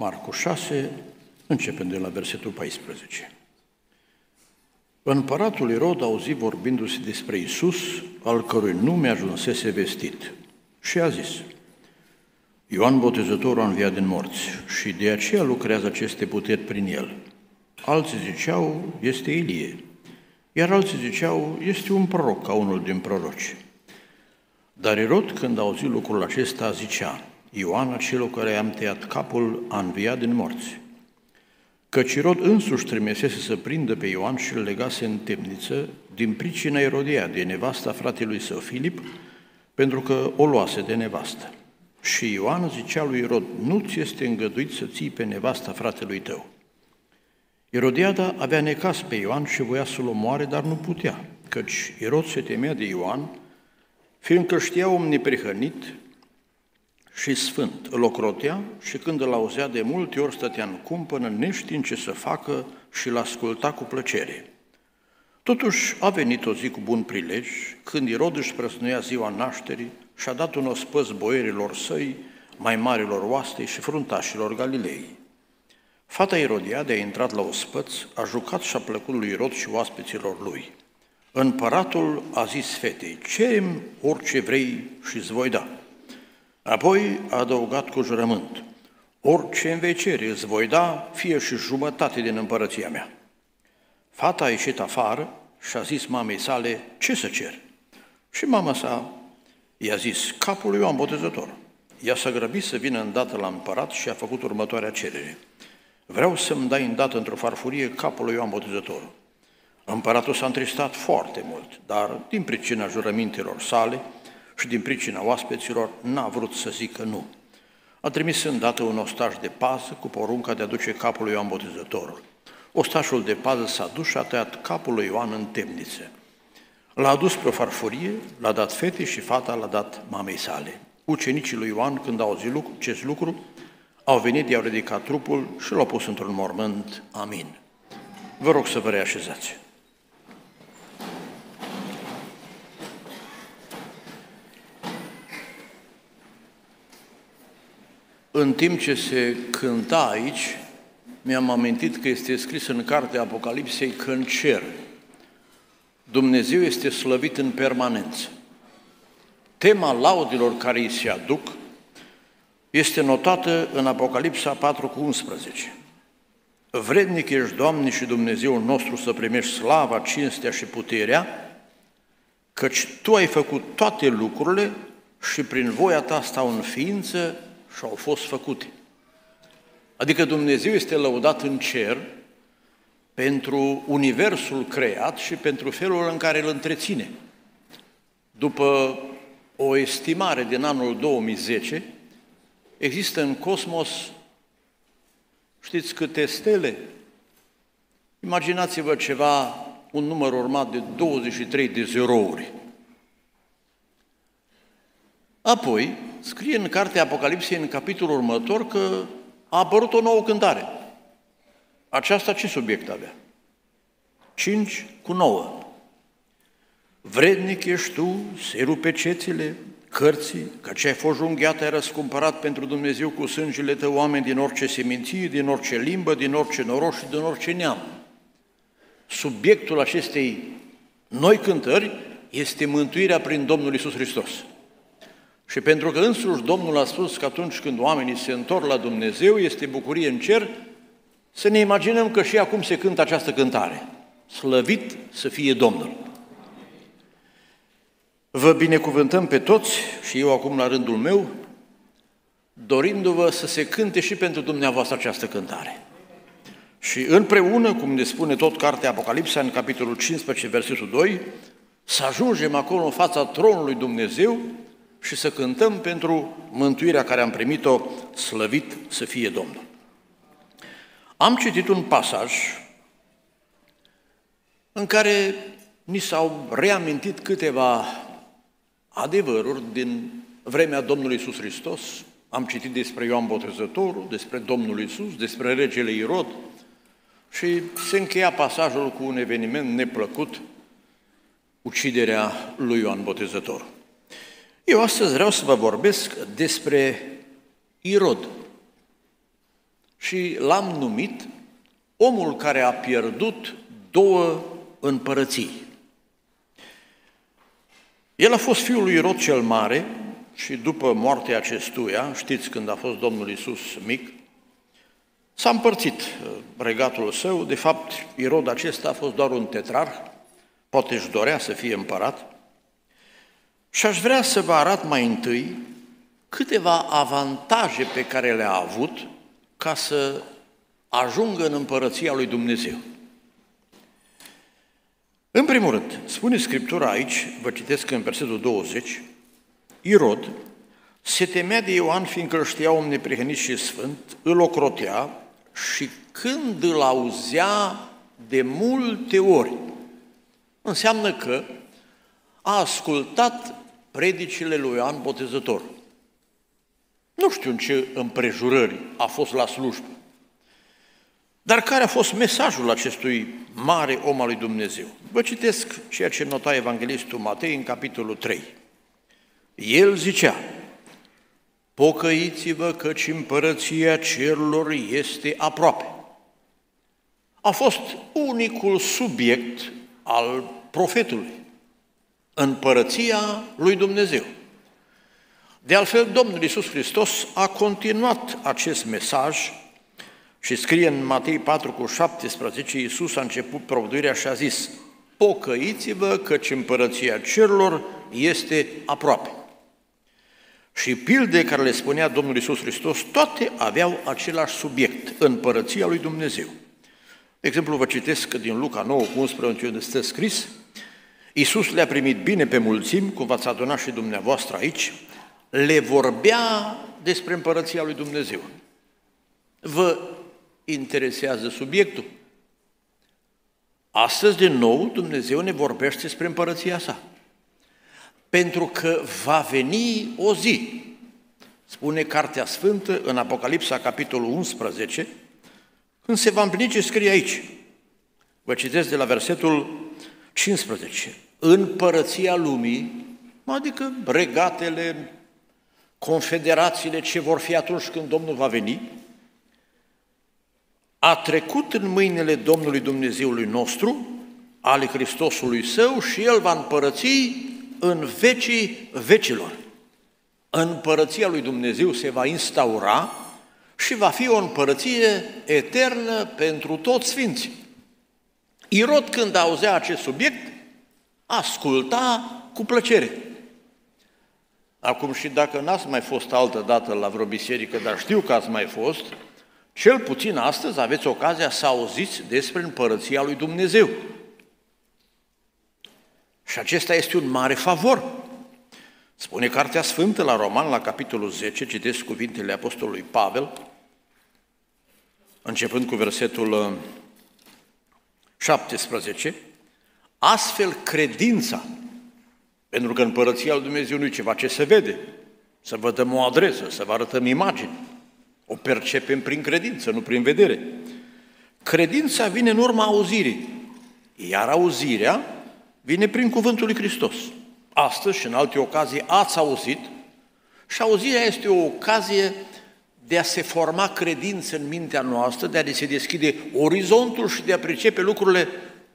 Marcu 6, începând de la versetul 14. Împăratul Irod auzi vorbindu-se despre Isus, al cărui nume ajunsese vestit, și a zis, Ioan Botezătorul a înviat din morți și de aceea lucrează aceste puteri prin el. Alții ziceau, este Ilie, iar alții ziceau, este un proroc ca unul din proroci. Dar Irod, când a auzit lucrul acesta, zicea, Ioan, acel care am tăiat capul, a înviat din morți. Căci Irod însuși trimisese să prindă pe Ioan și îl legase în temniță din pricina Erodia de nevasta fratelui său Filip, pentru că o luase de nevastă. Și Ioan zicea lui Irod, nu ți este îngăduit să ții pe nevasta fratelui tău. Irodiada avea necas pe Ioan și voia să-l omoare, dar nu putea, căci Irod se temea de Ioan, fiindcă știa om neprihănit și sfânt. Îl ocrotea și când îl auzea de multe ori stătea în cumpănă, neștiind ce să facă și l asculta cu plăcere. Totuși a venit o zi cu bun prilej, când Irod își prăsnuia ziua nașterii și a dat un ospăț boierilor săi, mai marilor oastei și fruntașilor Galilei. Fata Irodiade a intrat la ospăț, a jucat și a plăcut lui Irod și oaspeților lui. Împăratul a zis fetei, cerem orice vrei și îți voi da. Apoi a adăugat cu jurământ, orice în vecere îți voi da, fie și jumătate din împărăția mea. Fata a ieșit afară și a zis mamei sale, ce să cer? Și mama sa i-a zis, capul lui Ioan Botezător. Ea s-a grăbit să vină îndată la împărat și a făcut următoarea cerere. Vreau să-mi dai îndată într-o farfurie capul lui Ioan Botezător. Împăratul s-a întristat foarte mult, dar din pricina jurămintelor sale și din pricina oaspeților n-a vrut să zică nu. A trimis îndată un ostaș de pază cu porunca de a duce capul lui Ioan Botezătorul. Ostașul de pază s-a dus și a tăiat capul lui Ioan în temniță. L-a adus pe o farfurie, l-a dat fetei și fata l-a dat mamei sale. Ucenicii lui Ioan, când au auzit lucru, acest lucru, au venit, i-au ridicat trupul și l-au pus într-un mormânt. Amin. Vă rog să vă reașezați. În timp ce se cânta aici, mi-am amintit că este scris în cartea Apocalipsei că în cer Dumnezeu este slăvit în permanență. Tema laudilor care îi se aduc este notată în Apocalipsa 4 cu 11. Vrednic ești, Doamne și Dumnezeul nostru, să primești slava, cinstea și puterea, căci Tu ai făcut toate lucrurile și prin voia Ta stau în ființă și au fost făcute. Adică Dumnezeu este lăudat în cer pentru universul creat și pentru felul în care îl întreține. După o estimare din anul 2010, există în cosmos, știți câte stele? Imaginați-vă ceva, un număr urmat de 23 de zerouri. Apoi, scrie în cartea Apocalipsei, în capitolul următor, că a apărut o nouă cântare. Aceasta ce subiect avea? 5 cu 9. Vrednic ești tu să rupe cețile cărții, că ce ai fost junghiat ai răscumpărat pentru Dumnezeu cu sângele tău oameni din orice seminție, din orice limbă, din orice noroc și din orice neam. Subiectul acestei noi cântări este mântuirea prin Domnul Isus Hristos. Și pentru că însuși Domnul a spus că atunci când oamenii se întorc la Dumnezeu, este bucurie în cer, să ne imaginăm că și acum se cântă această cântare. Slăvit să fie Domnul! Vă binecuvântăm pe toți și eu acum la rândul meu, dorindu-vă să se cânte și pentru dumneavoastră această cântare. Și împreună, cum ne spune tot cartea Apocalipsa în capitolul 15, versetul 2, să ajungem acolo în fața tronului Dumnezeu și să cântăm pentru mântuirea care am primit-o, slăvit să fie Domnul. Am citit un pasaj în care ni s-au reamintit câteva adevăruri din vremea Domnului Isus Hristos. Am citit despre Ioan Botezătorul, despre Domnul Isus, despre regele Irod și se încheia pasajul cu un eveniment neplăcut, uciderea lui Ioan Botezătorul. Eu astăzi vreau să vă vorbesc despre Irod. și l-am numit omul care a pierdut două împărății. El a fost fiul lui Irod cel Mare și după moartea acestuia, știți când a fost Domnul Isus mic, s-a împărțit uh, regatul său, de fapt Irod acesta a fost doar un tetrar, poate își dorea să fie împărat, și aș vrea să vă arăt mai întâi câteva avantaje pe care le-a avut ca să ajungă în împărăția lui Dumnezeu. În primul rând, spune Scriptura aici, vă citesc în versetul 20, Irod se temea de Ioan fiindcă îl știa om neprihănit și sfânt, îl ocrotea și când îl auzea de multe ori, înseamnă că a ascultat predicile lui Ioan Botezător. Nu știu în ce împrejurări a fost la slujbă, dar care a fost mesajul acestui mare om al lui Dumnezeu? Vă citesc ceea ce nota Evanghelistul Matei în capitolul 3. El zicea, pocăiți-vă căci împărăția cerurilor este aproape. A fost unicul subiect al profetului, împărăția lui Dumnezeu. De altfel, Domnul Iisus Hristos a continuat acest mesaj și scrie în Matei 4 cu 17, Iisus a început providuirea și a zis, pocăiți-vă căci împărăția cerurilor este aproape. Și pilde care le spunea Domnul Iisus Hristos, toate aveau același subiect, împărăția lui Dumnezeu. De exemplu, vă citesc din Luca 9, cu 11, unde stă scris, Iisus le-a primit bine pe mulțimi, cum v-ați adunat și dumneavoastră aici, le vorbea despre împărăția lui Dumnezeu. Vă interesează subiectul? Astăzi, din nou, Dumnezeu ne vorbește despre împărăția sa. Pentru că va veni o zi, spune Cartea Sfântă în Apocalipsa, capitolul 11, când se va împlini ce scrie aici. Vă citesc de la versetul 15. Împărăția lumii, adică regatele, confederațiile ce vor fi atunci când Domnul va veni, a trecut în mâinile Domnului Dumnezeului nostru, ale Hristosului Său și El va împărăți în vecii vecilor. Împărăția lui Dumnezeu se va instaura și va fi o împărăție eternă pentru toți sfinții. Irod, când auzea acest subiect, asculta cu plăcere. Acum și dacă n-ați mai fost altă dată la vreo biserică, dar știu că ați mai fost, cel puțin astăzi aveți ocazia să auziți despre împărăția lui Dumnezeu. Și acesta este un mare favor. Spune Cartea Sfântă la Roman, la capitolul 10, citesc cuvintele Apostolului Pavel, începând cu versetul 17, uh, astfel credința, pentru că împărăția lui Dumnezeu nu e ceva ce se vede, să vă dăm o adresă, să vă arătăm imagini, o percepem prin credință, nu prin vedere. Credința vine în urma auzirii, iar auzirea vine prin cuvântul lui Hristos. Astăzi și în alte ocazii ați auzit și auzirea este o ocazie de a se forma credință în mintea noastră, de a se deschide orizontul și de a pricepe lucrurile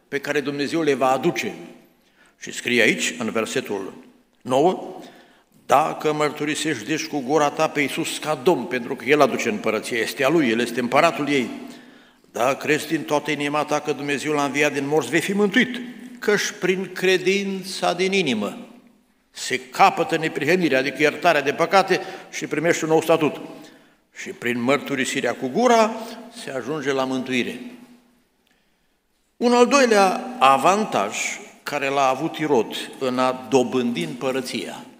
pe care Dumnezeu le va aduce. Și scrie aici, în versetul 9, dacă mărturisești deci cu gura ta pe Iisus ca Domn, pentru că El aduce împărăția, este a Lui, El este împăratul ei, da, crezi din toată inima ta că Dumnezeu l-a înviat din morți, vei fi mântuit, căci prin credința din inimă se capătă neprihănirea, adică iertarea de păcate și primești un nou statut. Și prin mărturisirea cu gura se ajunge la mântuire. Un al doilea avantaj care l-a avut Irod în a dobândi împărăția –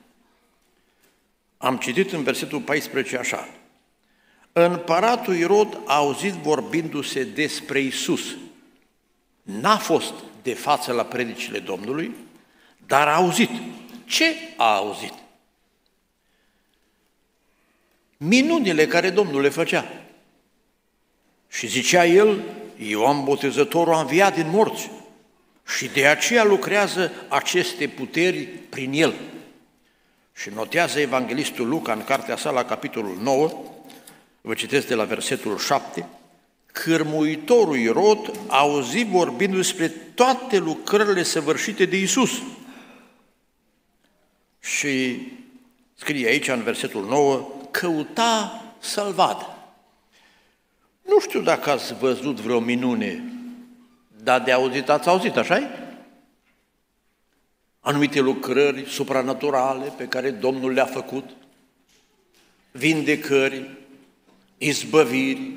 am citit în versetul 14 așa. Împăratul Irod a auzit vorbindu-se despre Isus. N-a fost de față la predicile Domnului, dar a auzit. Ce a auzit? Minunile care Domnul le făcea. Și zicea el, Ioan Botezătorul a înviat din morți și de aceea lucrează aceste puteri prin el. Și notează evanghelistul Luca în cartea sa la capitolul 9, Vă citesc de la versetul 7. Cârmuitorul Irod auzi vorbindu despre toate lucrările săvârșite de Isus. Și scrie aici în versetul 9, căuta să-l vadă. Nu știu dacă ați văzut vreo minune, dar de auzit ați auzit, așa -i? Anumite lucrări supranaturale pe care Domnul le-a făcut, vindecări, izbăviri.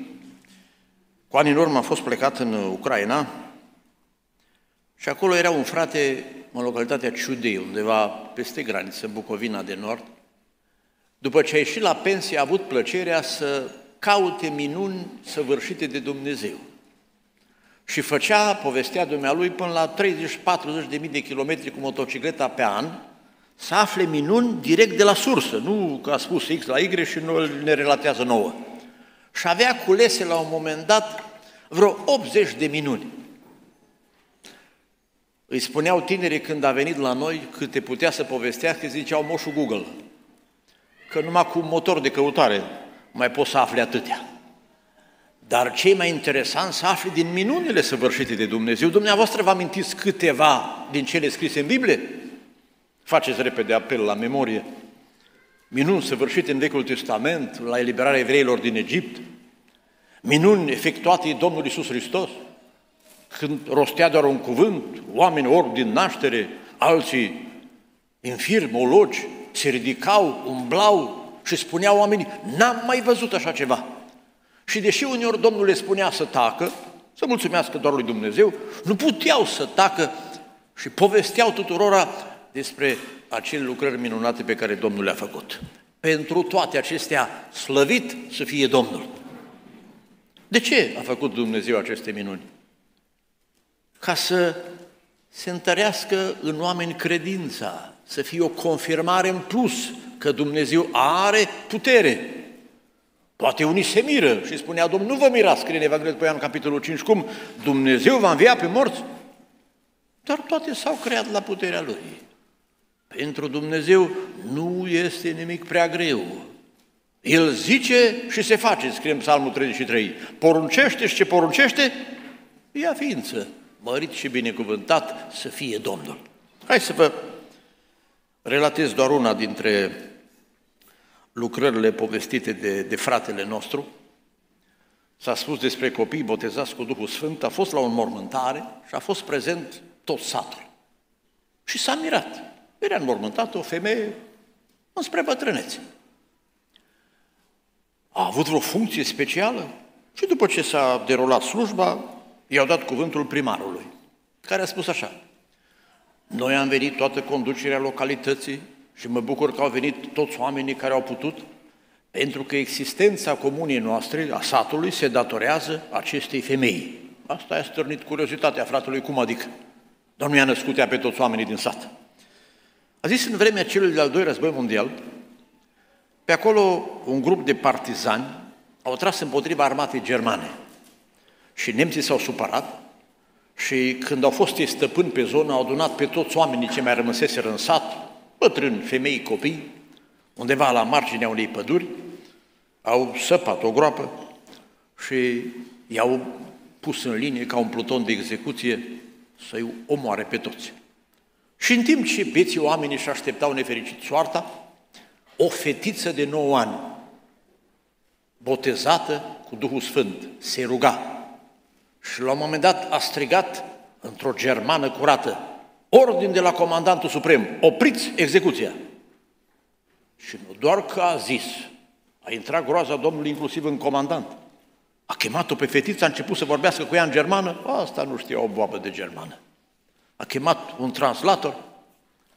Cu ani în urmă am fost plecat în Ucraina și acolo era un frate în localitatea Ciudei, undeva peste graniță, în Bucovina de Nord. După ce a ieșit la pensie, a avut plăcerea să caute minuni săvârșite de Dumnezeu. Și făcea, povestea dumnealui, până la 30-40 de mii de kilometri cu motocicleta pe an, să afle minuni direct de la sursă, nu că a spus X la Y și nu ne relatează nouă. Și avea culese la un moment dat vreo 80 de minuni. Îi spuneau tinerii când a venit la noi câte putea să povestească, ziceau moșul Google, că numai cu motor de căutare mai poți să afli atâtea. Dar cei mai interesant să afli din minunile săvârșite de Dumnezeu. Dumneavoastră vă amintiți câteva din cele scrise în Biblie? Faceți repede apel la memorie. Minuni săvârșite în Vechiul Testament, la eliberarea evreilor din Egipt, minuni efectuate de Domnul Isus Hristos, când rostea doar un cuvânt, oameni orbi din naștere, alții infirmi, ologi, se ridicau, umblau și spuneau oamenii, n-am mai văzut așa ceva. Și deși uneori Domnul le spunea să tacă, să mulțumească doar lui Dumnezeu, nu puteau să tacă și povesteau tuturora despre acele lucrări minunate pe care Domnul le-a făcut. Pentru toate acestea, slăvit să fie Domnul. De ce a făcut Dumnezeu aceste minuni? Ca să se întărească în oameni credința, să fie o confirmare în plus că Dumnezeu are putere. Poate unii se miră și spunea, Domnul, nu vă mirați, scrie în Evanghelie după Ioan, capitolul 5, cum Dumnezeu va învia pe morți. Dar toate s-au creat la puterea Lui. Pentru Dumnezeu nu este nimic prea greu. El zice și se face, scrie în Psalmul 33. Poruncește și ce poruncește, ia ființă, mărit și binecuvântat să fie Domnul. Hai să vă relatez doar una dintre lucrările povestite de, de fratele nostru. S-a spus despre copii botezați cu Duhul Sfânt, a fost la o mormântare și a fost prezent tot satul. Și s-a mirat. Era înmormântată o femeie înspre bătrânețe. A avut vreo funcție specială și după ce s-a derulat slujba, i-au dat cuvântul primarului, care a spus așa, noi am venit toată conducerea localității și mă bucur că au venit toți oamenii care au putut, pentru că existența comunii noastre, a satului, se datorează acestei femei. Asta a stârnit curiozitatea fratelui, cum adică? Dar nu i-a născut ea pe toți oamenii din sat. A zis în vremea celui de-al doilea război mondial, pe acolo un grup de partizani au tras împotriva armatei germane. Și nemții s-au supărat și când au fost ei stăpâni pe zonă, au adunat pe toți oamenii ce mai rămăseseră în sat, bătrâni, femei, copii, undeva la marginea unei păduri, au săpat o groapă și i-au pus în linie ca un pluton de execuție să-i omoare pe toți. Și în timp ce beții oamenii își așteptau nefericit soarta, o fetiță de 9 ani, botezată cu Duhul Sfânt, se ruga și la un moment dat a strigat într-o germană curată, ordin de la comandantul suprem, opriți execuția. Și nu doar că a zis, a intrat groaza Domnului inclusiv în comandant. A chemat-o pe fetiță, a început să vorbească cu ea în germană, asta nu știa o boabă de germană. A chemat un translator.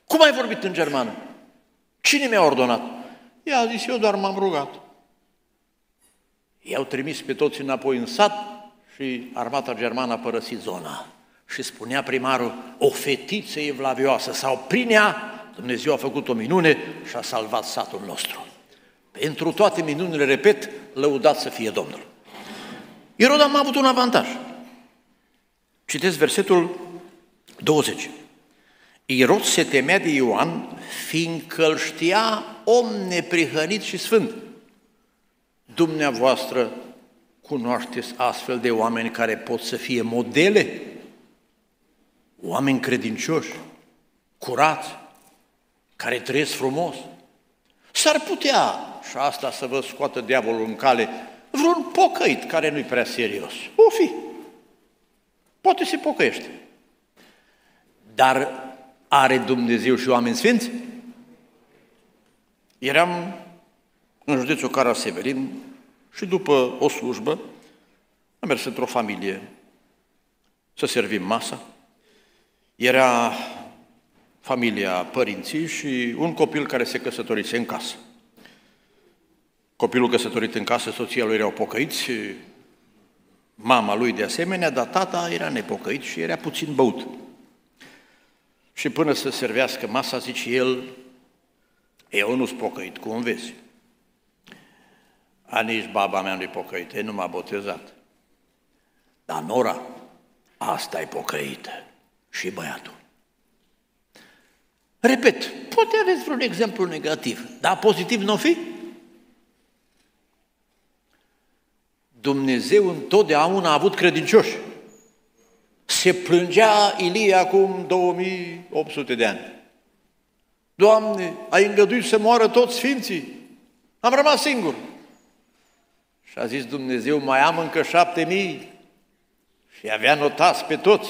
Cum ai vorbit în germană? Cine mi-a ordonat? Ea a zis, eu doar m-am rugat. I-au trimis pe toți înapoi în sat și armata germană a părăsit zona. Și spunea primarul, o fetiță evlavioasă sau prin ea Dumnezeu a făcut o minune și a salvat satul nostru. Pentru toate minunile, repet, lăudat să fie Domnul. Irod am avut un avantaj. Citesc versetul 20. Irod se temea de Ioan, fiindcă îl știa om neprihănit și sfânt. Dumneavoastră cunoașteți astfel de oameni care pot să fie modele? Oameni credincioși, curați, care trăiesc frumos. S-ar putea, și asta să vă scoată diavolul în cale, vreun pocăit care nu-i prea serios. O fi. Poate se pocăiește. Dar are Dumnezeu și oameni sfinți? Eram în județul Cara Severin și după o slujbă am mers într-o familie să servim masa. Era familia părinții și un copil care se căsătorise în casă. Copilul căsătorit în casă, soția lui erau pocăiți, mama lui de asemenea, dar tata era nepocăit și era puțin băut. Și până să servească masa, zice el, eu nu-s pocăit, cum vezi? A, nici baba mea nu-i pocăită, nu m-a botezat. Dar Nora, asta e pocăită. Și băiatul. Repet, poate aveți vreun exemplu negativ, dar pozitiv nu fi? Dumnezeu întotdeauna a avut credincioși. Se plângea Ilie acum 2800 de ani. Doamne, ai îngăduit să moară toți sfinții. Am rămas singur. Și a zis Dumnezeu, mai am încă șapte mii. Și avea notați pe toți.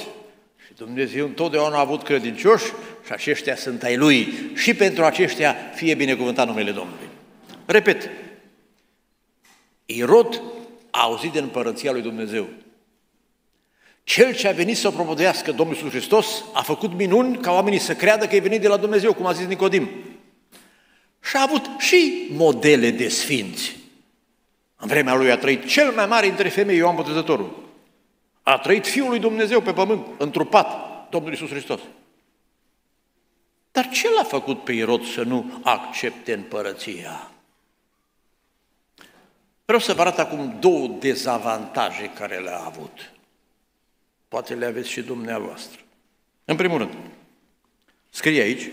Și Dumnezeu întotdeauna a avut credincioși și aceștia sunt ai Lui. Și pentru aceștia fie binecuvântat numele Domnului. Repet, Irod a auzit de împărăția lui Dumnezeu. Cel ce a venit să o propovăduiască Domnul Iisus Hristos a făcut minuni ca oamenii să creadă că e venit de la Dumnezeu, cum a zis Nicodim. Și a avut și modele de sfinți. În vremea lui a trăit cel mai mare dintre femei, Ioan Botezătorul. A trăit Fiul lui Dumnezeu pe pământ, întrupat, Domnul Iisus Hristos. Dar ce l-a făcut pe Irod să nu accepte împărăția? Vreau să vă arăt acum două dezavantaje care le-a avut. Poate le aveți și dumneavoastră. În primul rând, scrie aici,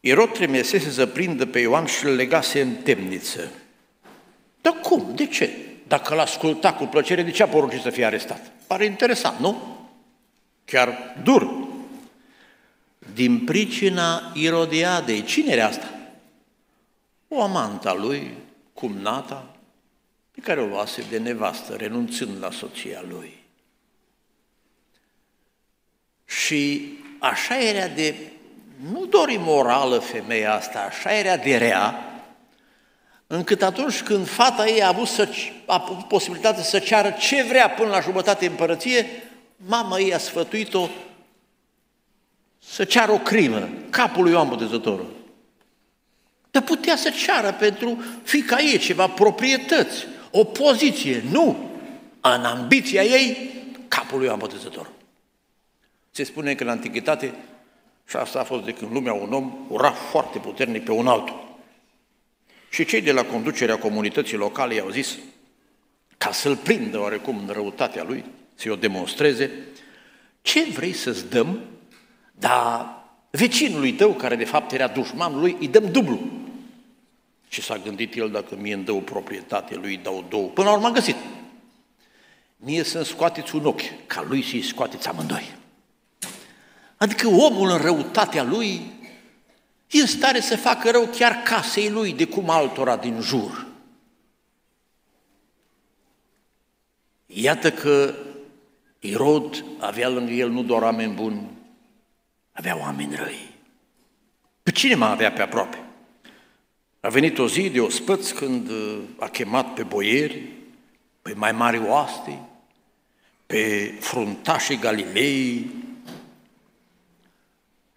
Irod trimisese să prindă pe Ioan și îl legase în temniță. Dar cum? De ce? Dacă l-asculta cu plăcere, de ce a poruncit să fie arestat? Pare interesant, nu? Chiar dur. Din pricina Irodiadei. Cine era asta? O amanta lui, cumnata, pe care o luase de nevastă, renunțând la soția lui. Și așa era de, nu doar imorală femeia asta, așa era de rea, încât atunci când fata ei a avut, să, a avut posibilitatea să ceară ce vrea până la jumătate împărăție, mama ei a sfătuit-o să ceară o crimă, capul lui Ioan Botezătorul. Dar putea să ceară pentru fica ei ceva proprietăți, o poziție. Nu! În ambiția ei, capul lui Ioan Botezătorul. Se spune că în antichitate, și asta a fost de când lumea un om ura foarte puternic pe un altul. Și cei de la conducerea comunității locale i-au zis, ca să-l prindă oarecum în răutatea lui, să-i o demonstreze, ce vrei să-ți dăm, dar vecinului tău, care de fapt era dușmanul lui, îi dăm dublu. Și s-a gândit el, dacă mie îmi dă o proprietate, lui îi dau două. Până la urmă am găsit. Mie să-mi scoateți un ochi, ca lui să-i scoateți amândoi. Adică omul în răutatea lui e în stare să facă rău chiar casei lui de cum altora din jur. Iată că Irod avea lângă el nu doar oameni buni, avea oameni răi. Pe cine mai avea pe aproape? A venit o zi de ospăți când uh, a chemat pe boieri, pe mai mari oaste, pe fruntașii Galilei,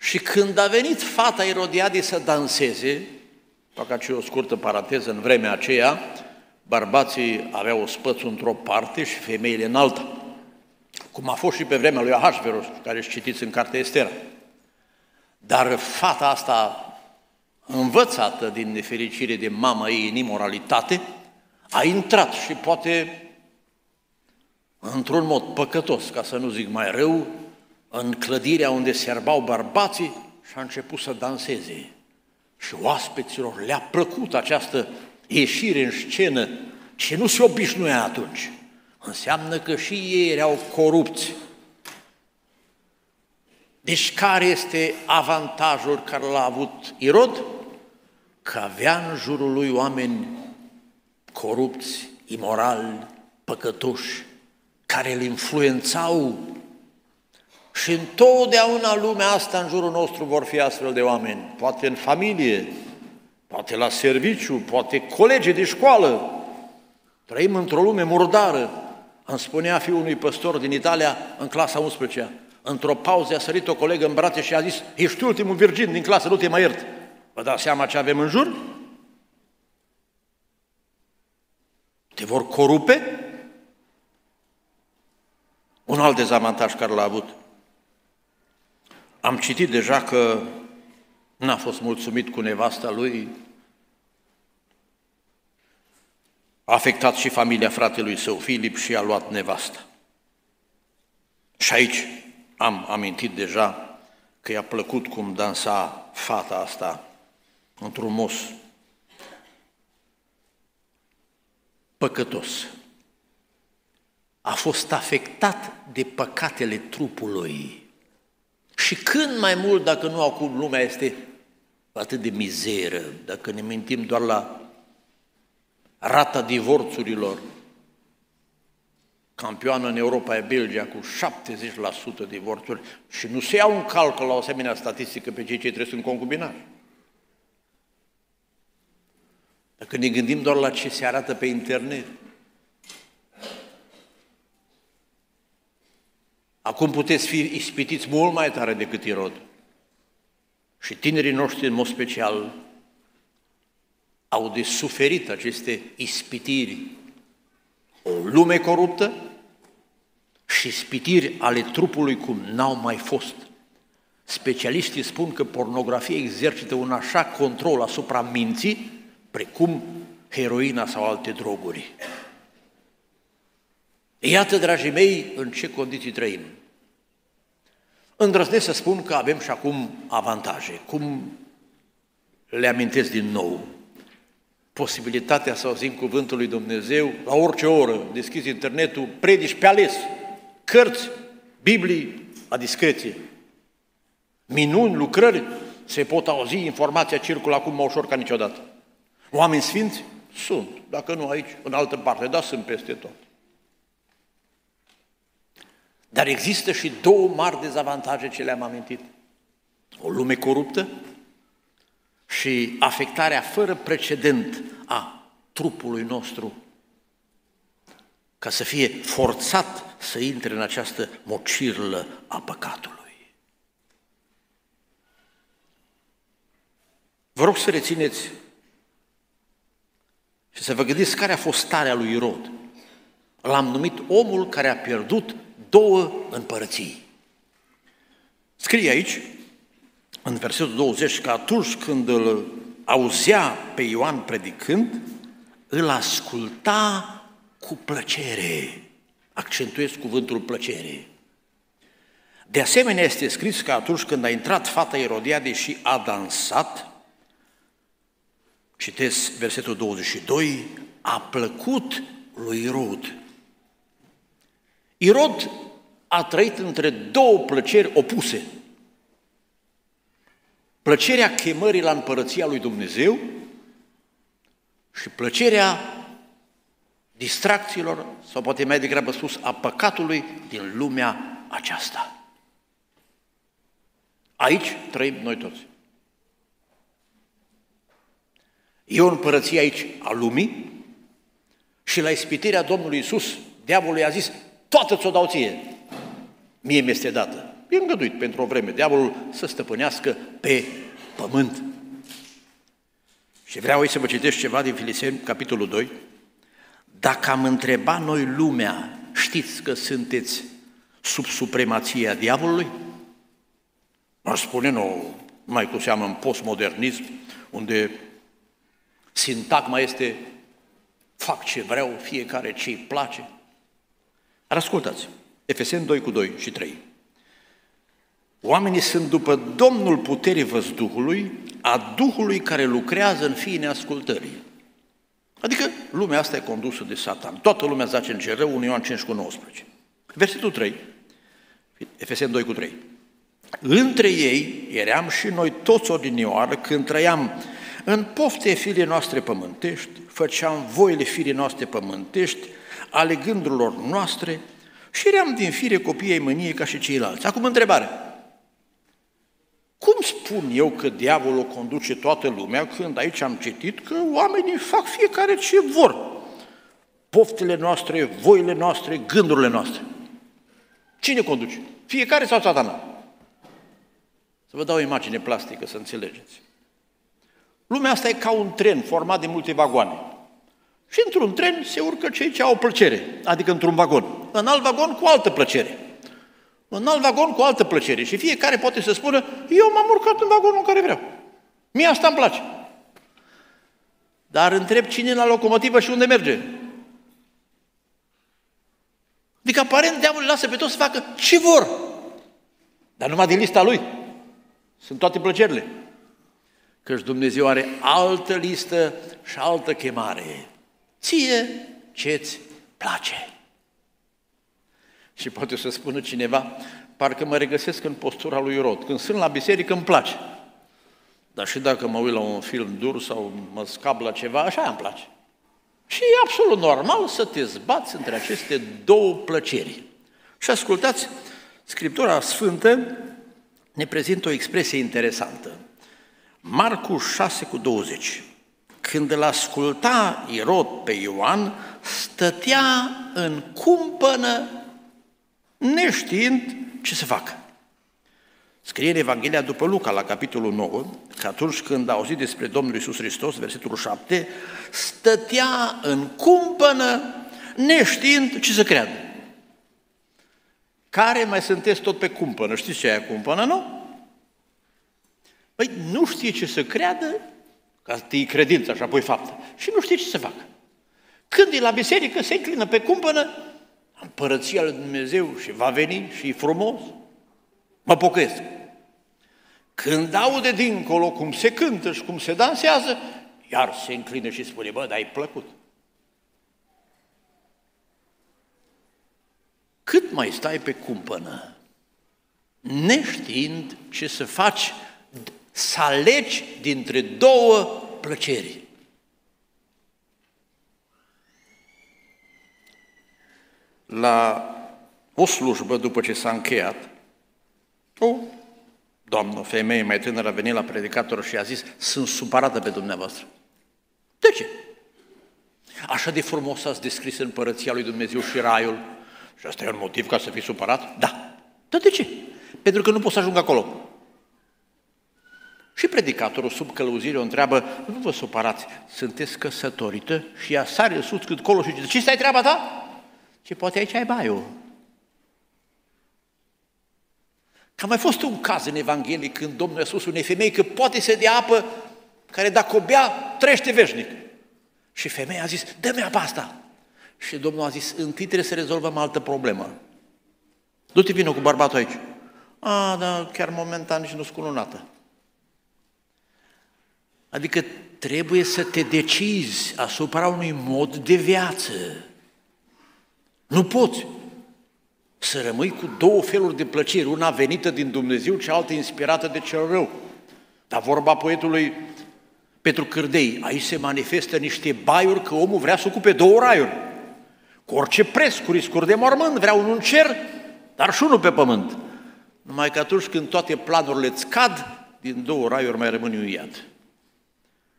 și când a venit fata Irodiade să danseze, fac aici o scurtă paranteză, în vremea aceea, bărbații aveau spățul într-o parte și femeile în alta, cum a fost și pe vremea lui Ahasveros, care își citiți în cartea Estera. Dar fata asta, învățată din nefericire de mama ei în imoralitate, a intrat și poate într-un mod păcătos, ca să nu zic mai rău, în clădirea unde serbau bărbații și a început să danseze. Și oaspeților le-a plăcut această ieșire în scenă ce nu se obișnuia atunci. Înseamnă că și ei erau corupți. Deci care este avantajul care l-a avut Irod? Că avea în jurul lui oameni corupți, imorali, păcătoși, care îl influențau și întotdeauna lumea asta în jurul nostru vor fi astfel de oameni, poate în familie, poate la serviciu, poate colegi de școală. Trăim într-o lume murdară. Îmi spunea fiul unui păstor din Italia în clasa 11 Într-o pauză a sărit o colegă în brațe și a zis, ești ultimul virgin din clasă, nu te mai iert. Vă dați seama ce avem în jur? Te vor corupe? Un alt dezavantaj care l-a avut. Am citit deja că n-a fost mulțumit cu nevasta lui, a afectat și familia fratelui său Filip și a luat nevasta. Și aici am amintit deja că i-a plăcut cum dansa fata asta într-un mos păcătos. A fost afectat de păcatele trupului. Și când mai mult, dacă nu acum lumea este atât de mizeră, dacă ne mintim doar la rata divorțurilor, campioană în Europa e Belgia cu 70% divorțuri și nu se iau în calcul la o asemenea statistică pe cei ce trebuie în concubinare. Dacă ne gândim doar la ce se arată pe internet, acum puteți fi ispitiți mult mai tare decât Irod. Și tinerii noștri, în mod special, au de suferit aceste ispitiri. O lume coruptă și spitiri ale trupului cum n-au mai fost. Specialiștii spun că pornografia exercită un așa control asupra minții precum heroina sau alte droguri. Iată, dragii mei, în ce condiții trăim. Îndrăznesc să spun că avem și acum avantaje. Cum le amintesc din nou? Posibilitatea să auzim cuvântul lui Dumnezeu la orice oră, deschizi internetul, predici pe ales, cărți, Biblii, la discreție. Minuni, lucrări, se pot auzi, informația circulă acum mai ușor ca niciodată. Oameni sfinți? Sunt. Dacă nu aici, în altă parte, dar sunt peste tot. Dar există și două mari dezavantaje ce le-am amintit. O lume coruptă și afectarea fără precedent a trupului nostru ca să fie forțat să intre în această mocirlă a păcatului. Vă rog să rețineți și să vă gândiți care a fost starea lui Irod. L-am numit omul care a pierdut două împărății. Scrie aici, în versetul 20, că atunci când îl auzea pe Ioan predicând, îl asculta cu plăcere. Accentuez cuvântul plăcere. De asemenea, este scris că atunci când a intrat fata Erodiade și a dansat, Citesc versetul 22, a plăcut lui Irod. Irod a trăit între două plăceri opuse. Plăcerea chemării la împărăția lui Dumnezeu și plăcerea distracțiilor, sau poate mai degrabă spus, a păcatului din lumea aceasta. Aici trăim noi toți. E o împărăție aici a lumii și la ispitirea Domnului Isus, diavolul i-a zis, toată ți-o dau ție, mie mi-este dată. E îngăduit pentru o vreme diavolul să stăpânească pe pământ. Și vreau aici să vă citesc ceva din Filiseni, capitolul 2. Dacă am întrebat noi lumea, știți că sunteți sub supremația diavolului? Aș spune, nu, mai cu seamă în postmodernism, unde Sintagma este fac ce vreau, fiecare ce îi place. Dar ascultați, Efeseni 2 cu 2 și 3. Oamenii sunt după Domnul puterii văzduhului, a Duhului care lucrează în fine ascultării. Adică lumea asta e condusă de Satan. Toată lumea zace în cer rău, 1 Ioan 5 cu 19. Versetul 3, Efeseni 2 cu 3. Între ei eram și noi toți odinioară când trăiam în pofte firii noastre pământești, făceam voile firii noastre pământești, ale gândurilor noastre și eram din fire copiii mâniei ca și ceilalți. Acum întrebare. Cum spun eu că diavolul conduce toată lumea când aici am citit că oamenii fac fiecare ce vor? Poftele noastre, voile noastre, gândurile noastre. Cine conduce? Fiecare sau satana? Să vă dau o imagine plastică să înțelegeți. Lumea asta e ca un tren format de multe vagoane. Și într-un tren se urcă cei ce au plăcere, adică într-un vagon. În alt vagon cu altă plăcere. În alt vagon cu altă plăcere. Și fiecare poate să spună, eu m-am urcat în vagonul în care vreau. Mie asta îmi place. Dar întreb cine e la locomotivă și unde merge. Adică aparent diavolul lasă pe toți să facă ce vor. Dar numai din lista lui. Sunt toate plăcerile. Căci Dumnezeu are altă listă și altă chemare. Ție ce-ți place. Și poate să spună cineva, parcă mă regăsesc în postura lui Rod. Când sunt la biserică îmi place. Dar și dacă mă uit la un film dur sau mă scap la ceva, așa îmi place. Și e absolut normal să te zbați între aceste două plăceri. Și ascultați, Scriptura Sfântă ne prezintă o expresie interesantă. Marcu 6 cu 20. Când îl asculta Irod pe Ioan, stătea în cumpănă neștiind ce să facă. Scrie în Evanghelia după Luca, la capitolul 9, că atunci când a auzit despre Domnul Isus Hristos, versetul 7, stătea în cumpănă, neștiind ce să creadă. Care mai sunteți tot pe cumpănă? Știți ce e cumpănă, nu? Păi nu știe ce să creadă, ca să credință și apoi faptă, și nu știe ce să facă. Când e la biserică, se înclină pe cumpănă, împărăția lui Dumnezeu și va veni și e frumos, mă pocăiesc. Când aude dincolo cum se cântă și cum se dansează, iar se înclină și spune, bă, dar ai plăcut. Cât mai stai pe cumpănă, neștiind ce să faci, să alegi dintre două plăceri. La o slujbă, după ce s-a încheiat, o doamnă, o femeie mai tânără a venit la predicator și a zis, sunt supărată pe dumneavoastră. De ce? Așa de frumos ați descris împărăția lui Dumnezeu și raiul. Și asta e un motiv ca să fii supărat? Da. Dar de ce? Pentru că nu poți să ajung acolo. Și predicatorul sub călăuzire o întreabă, nu vă supărați, sunteți căsătorită? Și ea sare sus cât colo și zice, ce stai treaba ta? Și poate aici ai baiul. Că a mai fost un caz în Evanghelie când Domnul a spus unei femei că poate să dea apă care dacă o bea, trește veșnic. Și femeia a zis, dă-mi apa asta. Și Domnul a zis, întâi trebuie să rezolvăm altă problemă. Du-te vină cu bărbatul aici. A, dar chiar momentan nici nu-s cununată. Adică trebuie să te decizi asupra unui mod de viață. Nu poți să rămâi cu două feluri de plăceri, una venită din Dumnezeu, cealaltă inspirată de cel rău. Dar vorba poetului Petru Cârdei, aici se manifestă niște baiuri că omul vrea să ocupe două raiuri. Cu orice preț, cu riscuri de mormânt, vrea unul în cer, dar și unul pe pământ. Numai că atunci când toate planurile îți cad, din două raiuri mai rămâne un iad.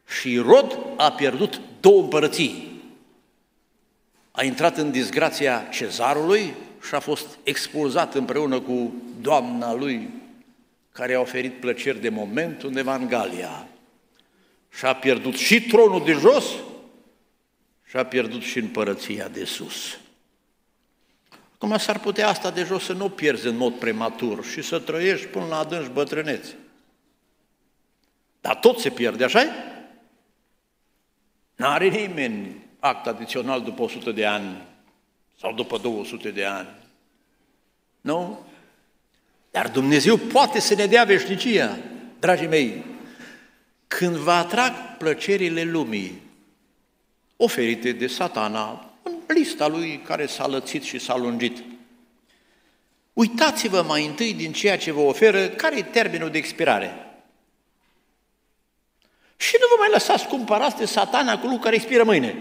Și Rod a pierdut două împărății. A intrat în disgrația cezarului și a fost expulzat împreună cu doamna lui, care a oferit plăceri de moment undeva în Galia. Și a pierdut și tronul de jos și a pierdut și împărăția de sus. Acum s-ar putea asta de jos să nu pierzi în mod prematur și să trăiești până la adânci bătrâneți. Dar tot se pierde, așa -i? N-are nimeni act adițional după 100 de ani sau după 200 de ani. Nu? Dar Dumnezeu poate să ne dea veșnicia, dragii mei. Când vă atrag plăcerile lumii, oferite de satana în lista lui care s-a lățit și s-a lungit. Uitați-vă mai întâi din ceea ce vă oferă, care e termenul de expirare. Și nu vă mai lăsați cumpărați de satana cu lucru care expiră mâine.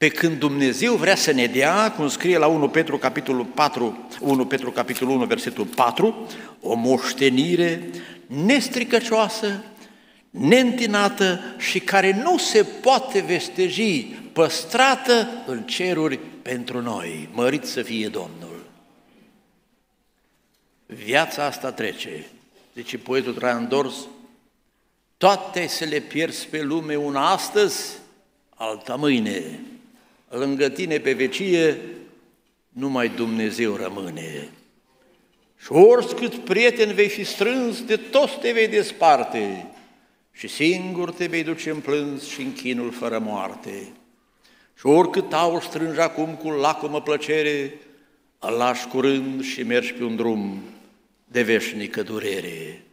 Pe când Dumnezeu vrea să ne dea, cum scrie la 1 Petru capitolul 4, 1 Petru capitolul 1, versetul 4, o moștenire nestricăcioasă, neîntinată și care nu se poate vesteji, păstrată în ceruri pentru noi. Mărit să fie Domnul! Viața asta trece, zice poetul Traian Dors, toate să le pierzi pe lume una astăzi, alta mâine. Lângă tine pe vecie numai Dumnezeu rămâne. Și oricât prieten vei fi strâns, de toți te vei desparte și singur te vei duce în plâns și în chinul fără moarte. Și oricât aur strângi acum cu lacomă plăcere, îl lași curând și mergi pe un drum de veșnică durere.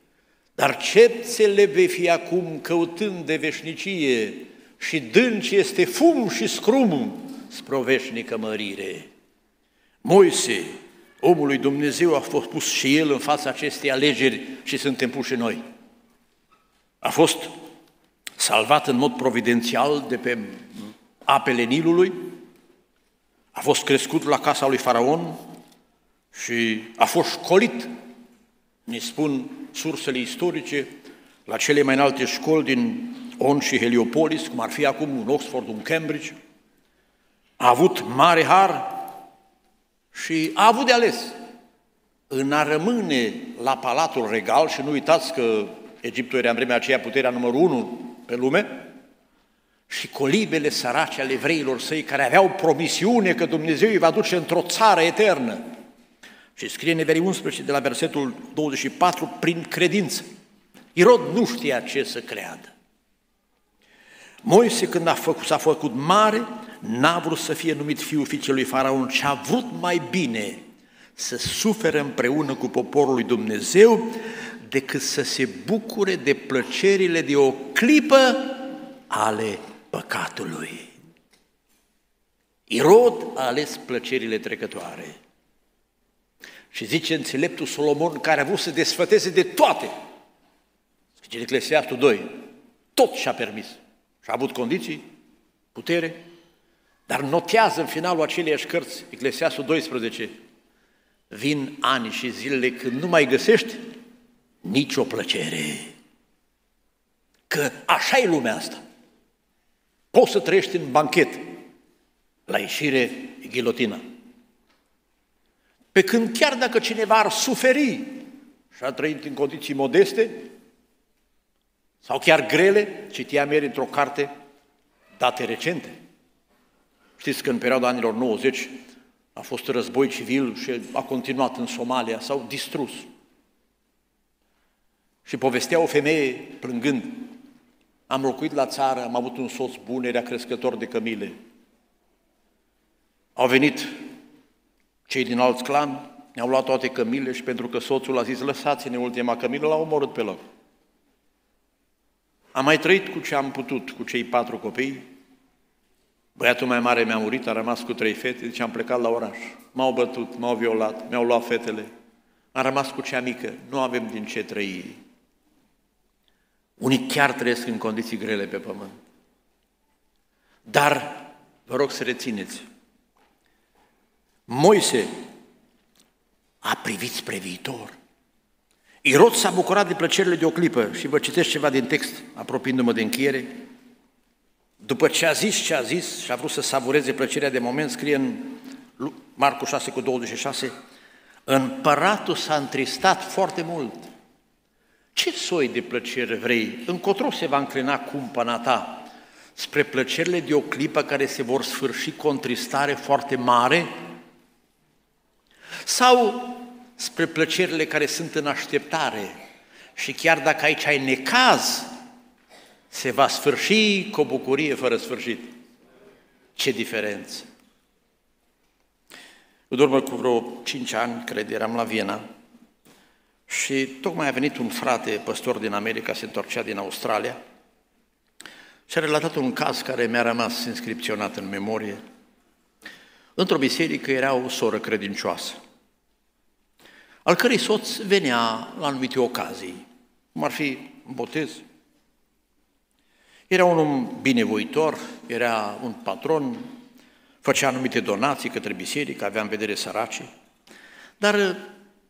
Dar cepțele vei fi acum căutând de veșnicie și dânci este fum și scrum spre o veșnică mărire. Moise, omul lui Dumnezeu, a fost pus și el în fața acestei alegeri și suntem puși noi. A fost salvat în mod providențial de pe apele Nilului, a fost crescut la casa lui Faraon și a fost școlit, ne spun sursele istorice, la cele mai înalte școli din On și Heliopolis, cum ar fi acum un Oxford, un Cambridge, a avut mare har și a avut de ales în a rămâne la Palatul Regal și nu uitați că Egiptul era în vremea aceea puterea numărul unu pe lume, și colibele sărace ale evreilor săi care aveau promisiune că Dumnezeu îi va duce într-o țară eternă. Și scrie în Evrei 11 de la versetul 24, prin credință. Irod nu știa ce să creadă. Moise, când a făcut, s-a făcut mare, n-a vrut să fie numit fiul fiicelui Faraon, ci a vrut mai bine să sufere împreună cu poporul lui Dumnezeu decât să se bucure de plăcerile de o clipă ale păcatului. Irod a ales plăcerile trecătoare. Și zice înțeleptul Solomon, care a vrut să desfăteze de toate, zice Eclesiastul 2, tot și-a permis. Și a avut condiții, putere, dar notează în finalul aceleiași cărți, Eclesiastul 12, vin ani și zilele când nu mai găsești nicio plăcere. Că așa e lumea asta. Poți să trăiești în banchet, la ieșire e ghilotina. Pe când chiar dacă cineva ar suferi și a trăit în condiții modeste sau chiar grele, citiam ieri într-o carte date recente. Știți că în perioada anilor 90 a fost război civil și a continuat în Somalia, s-au distrus. Și povestea o femeie plângând, am locuit la țară, am avut un soț bun, era crescător de cămile. Au venit cei din alți clan, ne-au luat toate cămile și pentru că soțul a zis, lăsați-ne ultima cămilă, l-au omorât pe loc. Am mai trăit cu ce am putut, cu cei patru copii. Băiatul mai mare mi-a murit, a rămas cu trei fete, deci am plecat la oraș. M-au bătut, m-au violat, mi-au luat fetele. Am rămas cu cea mică, nu avem din ce trăi. Unii chiar trăiesc în condiții grele pe pământ. Dar vă rog să rețineți, Moise a privit spre viitor. Irod s-a bucurat de plăcerile de o clipă și vă citesc ceva din text, apropiindu-mă de încheiere. După ce a zis ce a zis și a vrut să savureze plăcerea de moment, scrie în Marcu 6 cu 26, împăratul s-a întristat foarte mult – ce soi de plăcere vrei? Încotro se va înclina cumpăna ta? Spre plăcerile de o clipă care se vor sfârși cu o întristare foarte mare? Sau spre plăcerile care sunt în așteptare și chiar dacă aici ai necaz, se va sfârși cu o bucurie fără sfârșit. Ce diferență! În urmă cu vreo cinci ani, cred, eram la Viena, și tocmai a venit un frate, păstor din America, se întorcea din Australia și a relatat un caz care mi-a rămas inscripționat în memorie. Într-o biserică era o soră credincioasă, al cărei soț venea la anumite ocazii, cum ar fi un botez. Era un om binevoitor, era un patron, făcea anumite donații către biserică, avea în vedere săracii, dar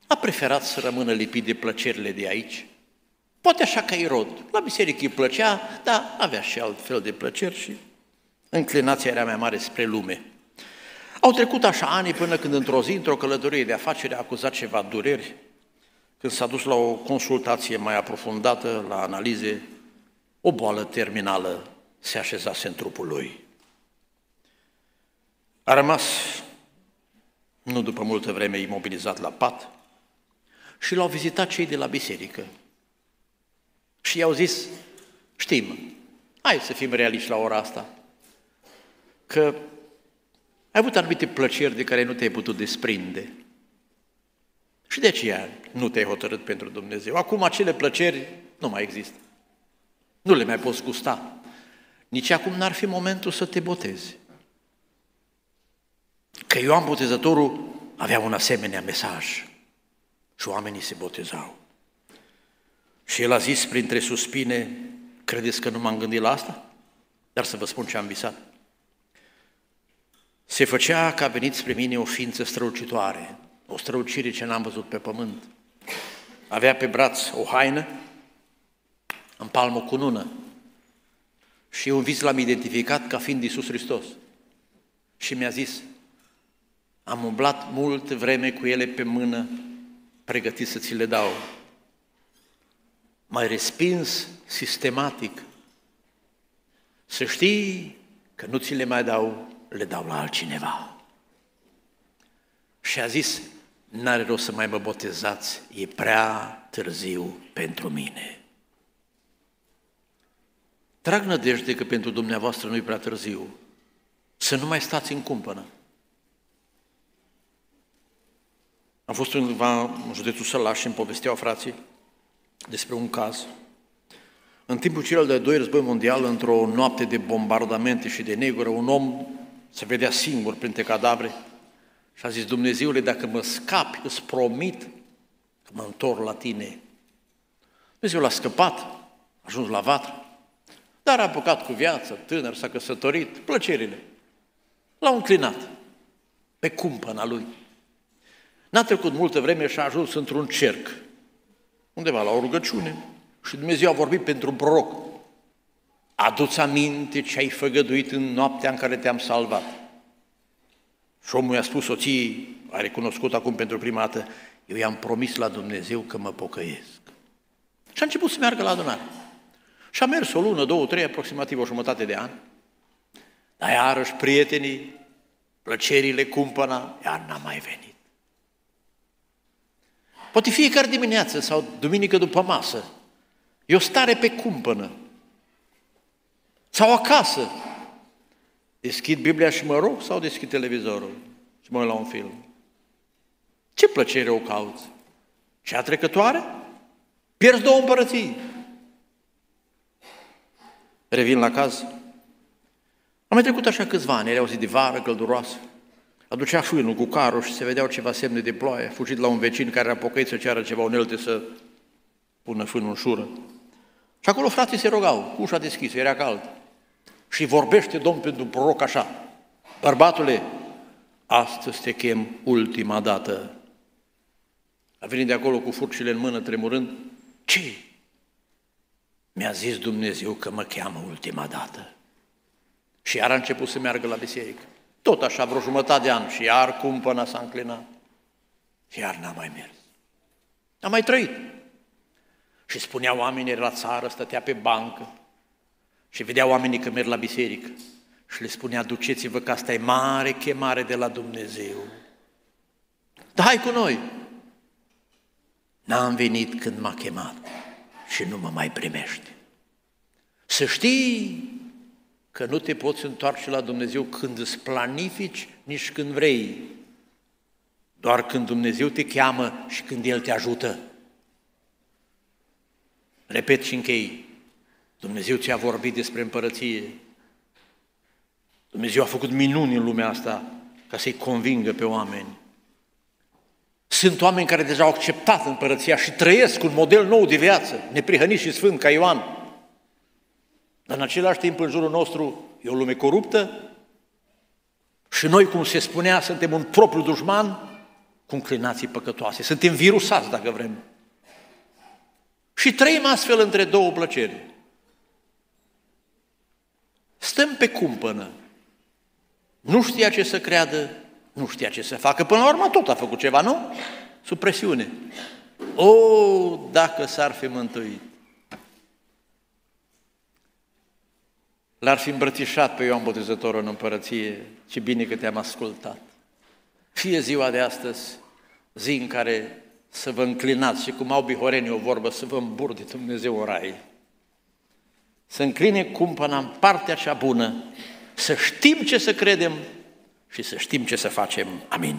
a preferat să rămână lipit de plăcerile de aici. Poate așa ca Irod. La biserică îi plăcea, dar avea și alt fel de plăceri și înclinația era mai mare spre lume. Au trecut așa ani până când într-o zi, într-o călătorie de afacere, a acuzat ceva dureri. Când s-a dus la o consultație mai aprofundată, la analize, o boală terminală se așezase în trupul lui. A rămas, nu după multă vreme, imobilizat la pat și l-au vizitat cei de la biserică. Și i-au zis, știm, hai să fim realiști la ora asta, că ai avut anumite plăceri de care nu te-ai putut desprinde. Și de aceea nu te-ai hotărât pentru Dumnezeu. Acum acele plăceri nu mai există. Nu le mai poți gusta. Nici acum n-ar fi momentul să te botezi. Că Ioan Botezătorul avea un asemenea mesaj și oamenii se botezau. Și el a zis printre suspine, credeți că nu m-am gândit la asta? Dar să vă spun ce am visat. Se făcea că a venit spre mine o ființă strălucitoare, o strălucire ce n-am văzut pe pământ. Avea pe braț o haină, în palmă cu nună. Și un vis l-am identificat ca fiind Iisus Hristos. Și mi-a zis, am umblat mult vreme cu ele pe mână, pregătit să ți le dau. Mai respins sistematic. Să știi că nu ți le mai dau, le dau la altcineva. Și a zis, n-are rost să mai mă botezați, e prea târziu pentru mine. Trag nădejde că pentru dumneavoastră nu-i prea târziu, să nu mai stați în cumpănă. Am fost undeva în județul Sălaș și îmi povesteau frații despre un caz. În timpul cel de doi război mondial, într-o noapte de bombardamente și de negură, un om se vedea singur printre cadavre și a zis, Dumnezeule, dacă mă scapi, îți promit că mă întorc la tine. Dumnezeu l-a scăpat, a ajuns la vatră, dar a apucat cu viață, tânăr, s-a căsătorit, plăcerile. L-au înclinat pe cumpăna lui. N-a trecut multă vreme și a ajuns într-un cerc, undeva la o rugăciune, și Dumnezeu a vorbit pentru un proroc. Adu-ți aminte ce ai făgăduit în noaptea în care te-am salvat. Și omul i-a spus soției, a recunoscut acum pentru prima dată, eu i-am promis la Dumnezeu că mă pocăiesc. Și a început să meargă la adunare. Și a mers o lună, două, trei, aproximativ o jumătate de ani. Dar iarăși prietenii, plăcerile, cumpăna, iar n-a mai venit. Poate fiecare dimineață sau duminică după masă. E o stare pe cumpănă. Sau acasă. Deschid Biblia și mă rog sau deschid televizorul și mă uit la un film. Ce plăcere o cauți? Cea trecătoare? Pierzi două împărății. Revin la caz. Am mai trecut așa câțiva ani, era o zi de vară călduroasă. Aducea fânul cu carul și se vedeau ceva semne de ploaie. A fugit la un vecin care a pocăit să ceară ceva unelte să pună fânul în șură. Și acolo frații se rogau, cu ușa deschisă, era cald. Și vorbește Domnul pentru proroc așa, bărbatule, astăzi te chem ultima dată. A venit de acolo cu furcile în mână, tremurând, ce? Mi-a zis Dumnezeu că mă cheamă ultima dată. Și iar a început să meargă la biserică. Tot așa, vreo jumătate de an și iar cumpăna s-a înclinat. Și iar n-a mai mers. A mai trăit. Și spunea oamenii la țară, stătea pe bancă și vedea oamenii că merg la biserică și le spunea, duceți-vă că asta e mare chemare de la Dumnezeu. Da, hai cu noi! N-am venit când m-a chemat și nu mă mai primește. Să știi că nu te poți întoarce la Dumnezeu când îți planifici, nici când vrei, doar când Dumnezeu te cheamă și când El te ajută. Repet și închei. Dumnezeu ți-a vorbit despre împărăție. Dumnezeu a făcut minuni în lumea asta ca să-i convingă pe oameni. Sunt oameni care deja au acceptat împărăția și trăiesc un model nou de viață, neprihănit și sfânt ca Ioan. Dar în același timp în jurul nostru e o lume coruptă și noi, cum se spunea, suntem un propriu dușman cu înclinații păcătoase. Suntem virusați, dacă vrem. Și trăim astfel între două plăceri. Stăm pe cumpănă. Nu știa ce să creadă, nu știa ce să facă. Până la urmă tot a făcut ceva, nu? Sub presiune. O, dacă s-ar fi mântuit! L-ar fi îmbrățișat pe Ioan Botezătorul în împărăție, ce bine că te-am ascultat. Fie ziua de astăzi, zi în care să vă înclinați și cum au bihorenii o vorbă, să vă îmburde Dumnezeu în rai. Să încline cumpăna în partea cea bună, să știm ce să credem și să știm ce să facem. Amin.